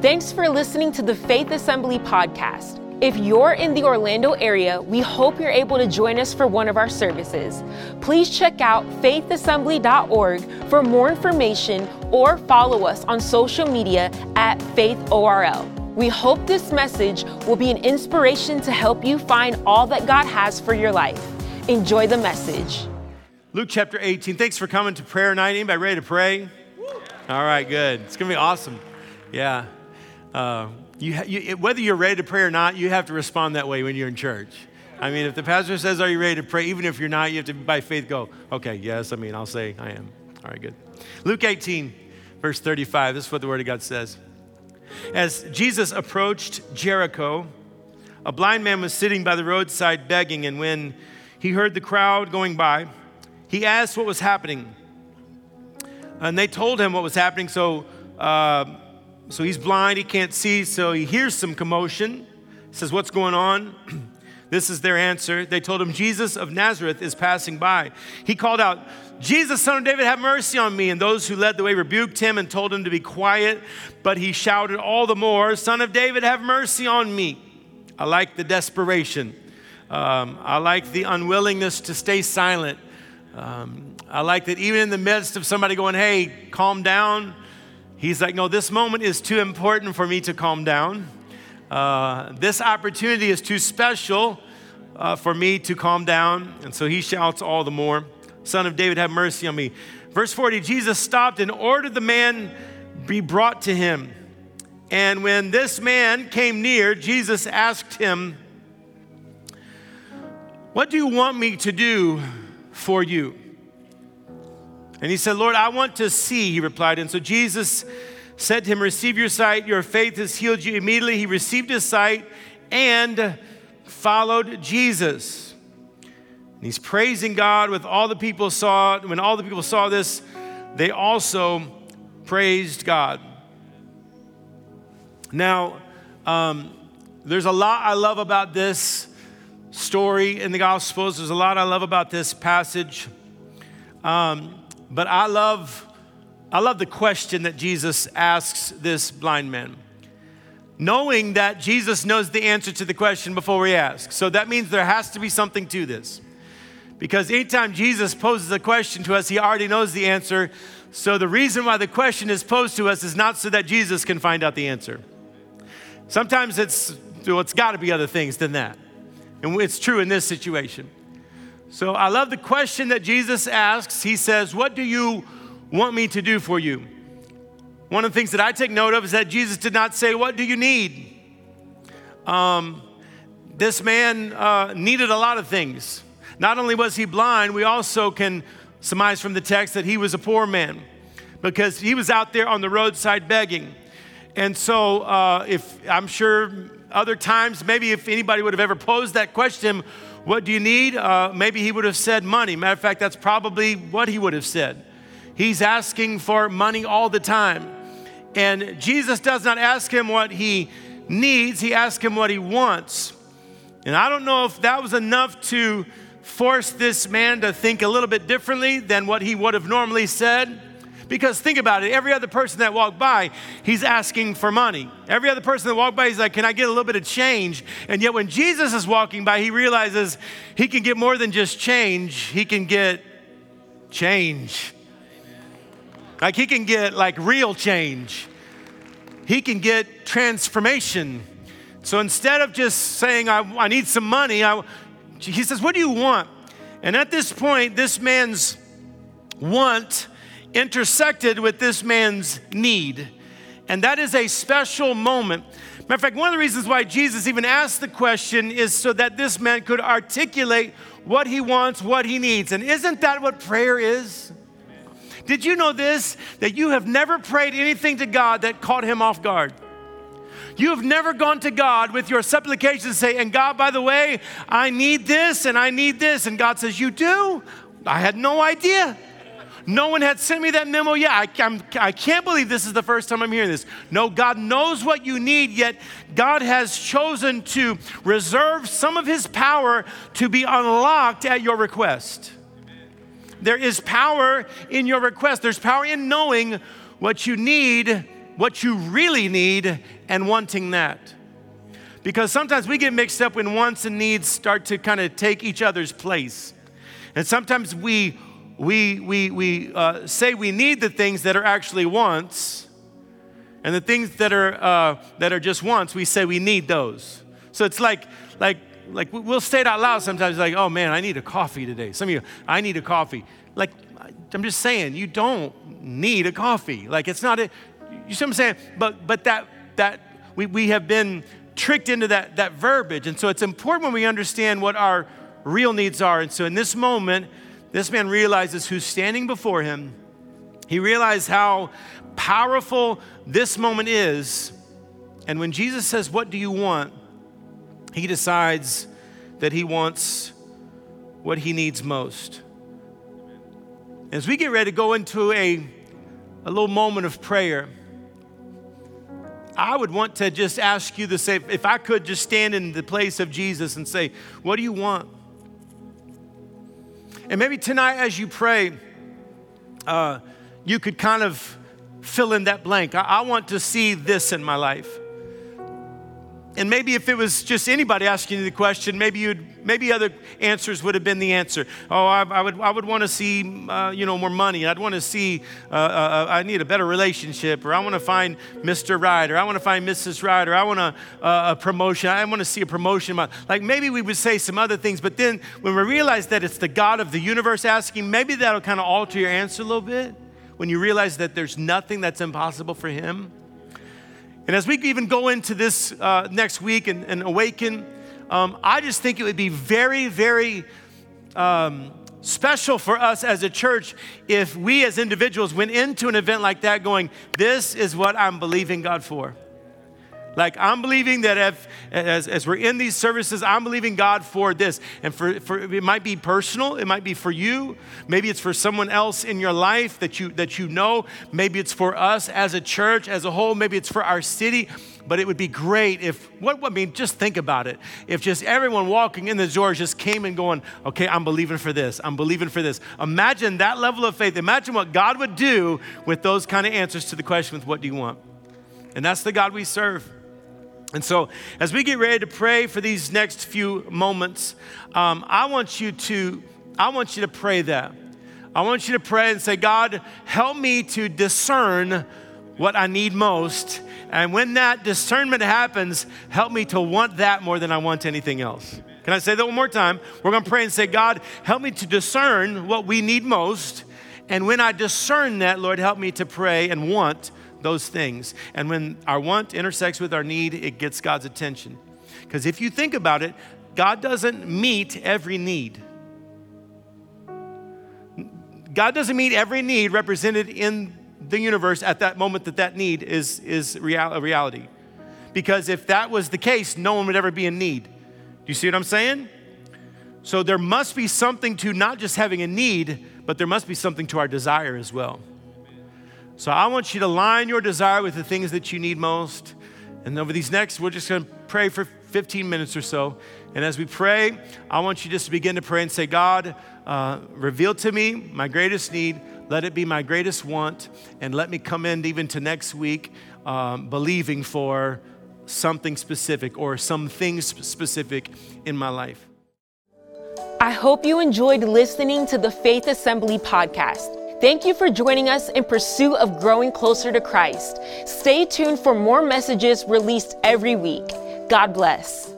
Thanks for listening to the Faith Assembly podcast. If you're in the Orlando area, we hope you're able to join us for one of our services. Please check out faithassembly.org for more information or follow us on social media at faithorl. We hope this message will be an inspiration to help you find all that God has for your life. Enjoy the message. Luke chapter 18. Thanks for coming to prayer night. Anybody ready to pray? All right, good. It's going to be awesome. Yeah. Uh, you, you, whether you're ready to pray or not, you have to respond that way when you're in church. I mean, if the pastor says, Are you ready to pray? Even if you're not, you have to, by faith, go, Okay, yes. I mean, I'll say, I am. All right, good. Luke 18, verse 35. This is what the Word of God says. As Jesus approached Jericho, a blind man was sitting by the roadside begging, and when he heard the crowd going by, he asked what was happening. And they told him what was happening, so uh, so he's blind, he can't see, so he hears some commotion. Says, What's going on? this is their answer. They told him, Jesus of Nazareth is passing by. He called out, Jesus, son of David, have mercy on me. And those who led the way rebuked him and told him to be quiet. But he shouted all the more, Son of David, have mercy on me. I like the desperation. Um, I like the unwillingness to stay silent. Um, I like that even in the midst of somebody going, hey, calm down, He's like, no, this moment is too important for me to calm down. Uh, this opportunity is too special uh, for me to calm down. And so he shouts all the more, Son of David, have mercy on me. Verse 40 Jesus stopped and ordered the man be brought to him. And when this man came near, Jesus asked him, What do you want me to do for you? And he said, Lord, I want to see, he replied. And so Jesus said to him, Receive your sight, your faith has healed you. Immediately he received his sight and followed Jesus. And he's praising God with all the people saw. When all the people saw this, they also praised God. Now, um, there's a lot I love about this story in the Gospels. There's a lot I love about this passage. Um, but I love, I love the question that Jesus asks this blind man. Knowing that Jesus knows the answer to the question before we ask. So that means there has to be something to this. Because anytime Jesus poses a question to us, he already knows the answer. So the reason why the question is posed to us is not so that Jesus can find out the answer. Sometimes it's, well, it's got to be other things than that. And it's true in this situation. So I love the question that Jesus asks. He says, What do you want me to do for you? One of the things that I take note of is that Jesus did not say, What do you need? Um, this man uh, needed a lot of things. Not only was he blind, we also can surmise from the text that he was a poor man because he was out there on the roadside begging. And so, uh, if I'm sure other times, maybe if anybody would have ever posed that question, what do you need? Uh, maybe he would have said money. Matter of fact, that's probably what he would have said. He's asking for money all the time. And Jesus does not ask him what he needs, he asks him what he wants. And I don't know if that was enough to force this man to think a little bit differently than what he would have normally said. Because think about it, every other person that walked by, he's asking for money. Every other person that walked by, he's like, Can I get a little bit of change? And yet when Jesus is walking by, he realizes he can get more than just change, he can get change. Like he can get like real change. He can get transformation. So instead of just saying, I, I need some money, I, he says, What do you want? And at this point, this man's want intersected with this man's need. And that is a special moment. Matter of fact, one of the reasons why Jesus even asked the question is so that this man could articulate what he wants, what he needs. And isn't that what prayer is? Did you know this? That you have never prayed anything to God that caught him off guard. You have never gone to God with your supplications and say, and God, by the way, I need this and I need this. And God says, You do? I had no idea. No one had sent me that memo yet. I, I'm, I can't believe this is the first time I'm hearing this. No, God knows what you need, yet God has chosen to reserve some of His power to be unlocked at your request. There is power in your request, there's power in knowing what you need what you really need and wanting that. Because sometimes we get mixed up when wants and needs start to kind of take each other's place. And sometimes we, we, we, we uh, say we need the things that are actually wants, and the things that are, uh, that are just wants, we say we need those. So it's like, like, like we'll say it out loud sometimes, like, oh man, I need a coffee today. Some of you, I need a coffee. Like, I'm just saying, you don't need a coffee. Like, it's not a, you see what I'm saying? But, but that, that, we, we have been tricked into that, that verbiage. And so it's important when we understand what our real needs are. And so in this moment, this man realizes who's standing before him. He realized how powerful this moment is. And when Jesus says, What do you want? he decides that he wants what he needs most. As we get ready to go into a, a little moment of prayer, I would want to just ask you to say, if I could just stand in the place of Jesus and say, What do you want? And maybe tonight, as you pray, uh, you could kind of fill in that blank. I, I want to see this in my life. And maybe if it was just anybody asking you the question, maybe you'd, maybe other answers would have been the answer. Oh, I, I would, I would want to see, uh, you know, more money. I'd want to see, uh, uh, I need a better relationship, or I want to find Mr. Or I want to find Mrs. Or I want a, uh, a promotion. I want to see a promotion. Like maybe we would say some other things, but then when we realize that it's the God of the universe asking, maybe that'll kind of alter your answer a little bit. When you realize that there's nothing that's impossible for Him. And as we even go into this uh, next week and, and awaken, um, I just think it would be very, very um, special for us as a church if we as individuals went into an event like that going, This is what I'm believing God for. Like, I'm believing that if, as, as we're in these services, I'm believing God for this. And for, for it might be personal, it might be for you, maybe it's for someone else in your life that you, that you know, maybe it's for us as a church as a whole, maybe it's for our city. But it would be great if, what, I mean, just think about it. If just everyone walking in the doors just came and going, okay, I'm believing for this, I'm believing for this. Imagine that level of faith. Imagine what God would do with those kind of answers to the question with what do you want? And that's the God we serve. And so, as we get ready to pray for these next few moments, um, I want you to I want you to pray that. I want you to pray and say, God, help me to discern what I need most. And when that discernment happens, help me to want that more than I want anything else. Can I say that one more time? We're going to pray and say, God, help me to discern what we need most. And when I discern that, Lord, help me to pray and want those things. And when our want intersects with our need, it gets God's attention. Because if you think about it, God doesn't meet every need. God doesn't meet every need represented in the universe at that moment that that need is, is real, a reality. Because if that was the case, no one would ever be in need. Do you see what I'm saying? So there must be something to not just having a need, but there must be something to our desire as well. So I want you to line your desire with the things that you need most. And over these next, we're just going to pray for 15 minutes or so. And as we pray, I want you just to begin to pray and say, God, uh, reveal to me my greatest need. Let it be my greatest want. And let me come in even to next week um, believing for something specific or some things specific in my life. I hope you enjoyed listening to the Faith Assembly podcast. Thank you for joining us in pursuit of growing closer to Christ. Stay tuned for more messages released every week. God bless.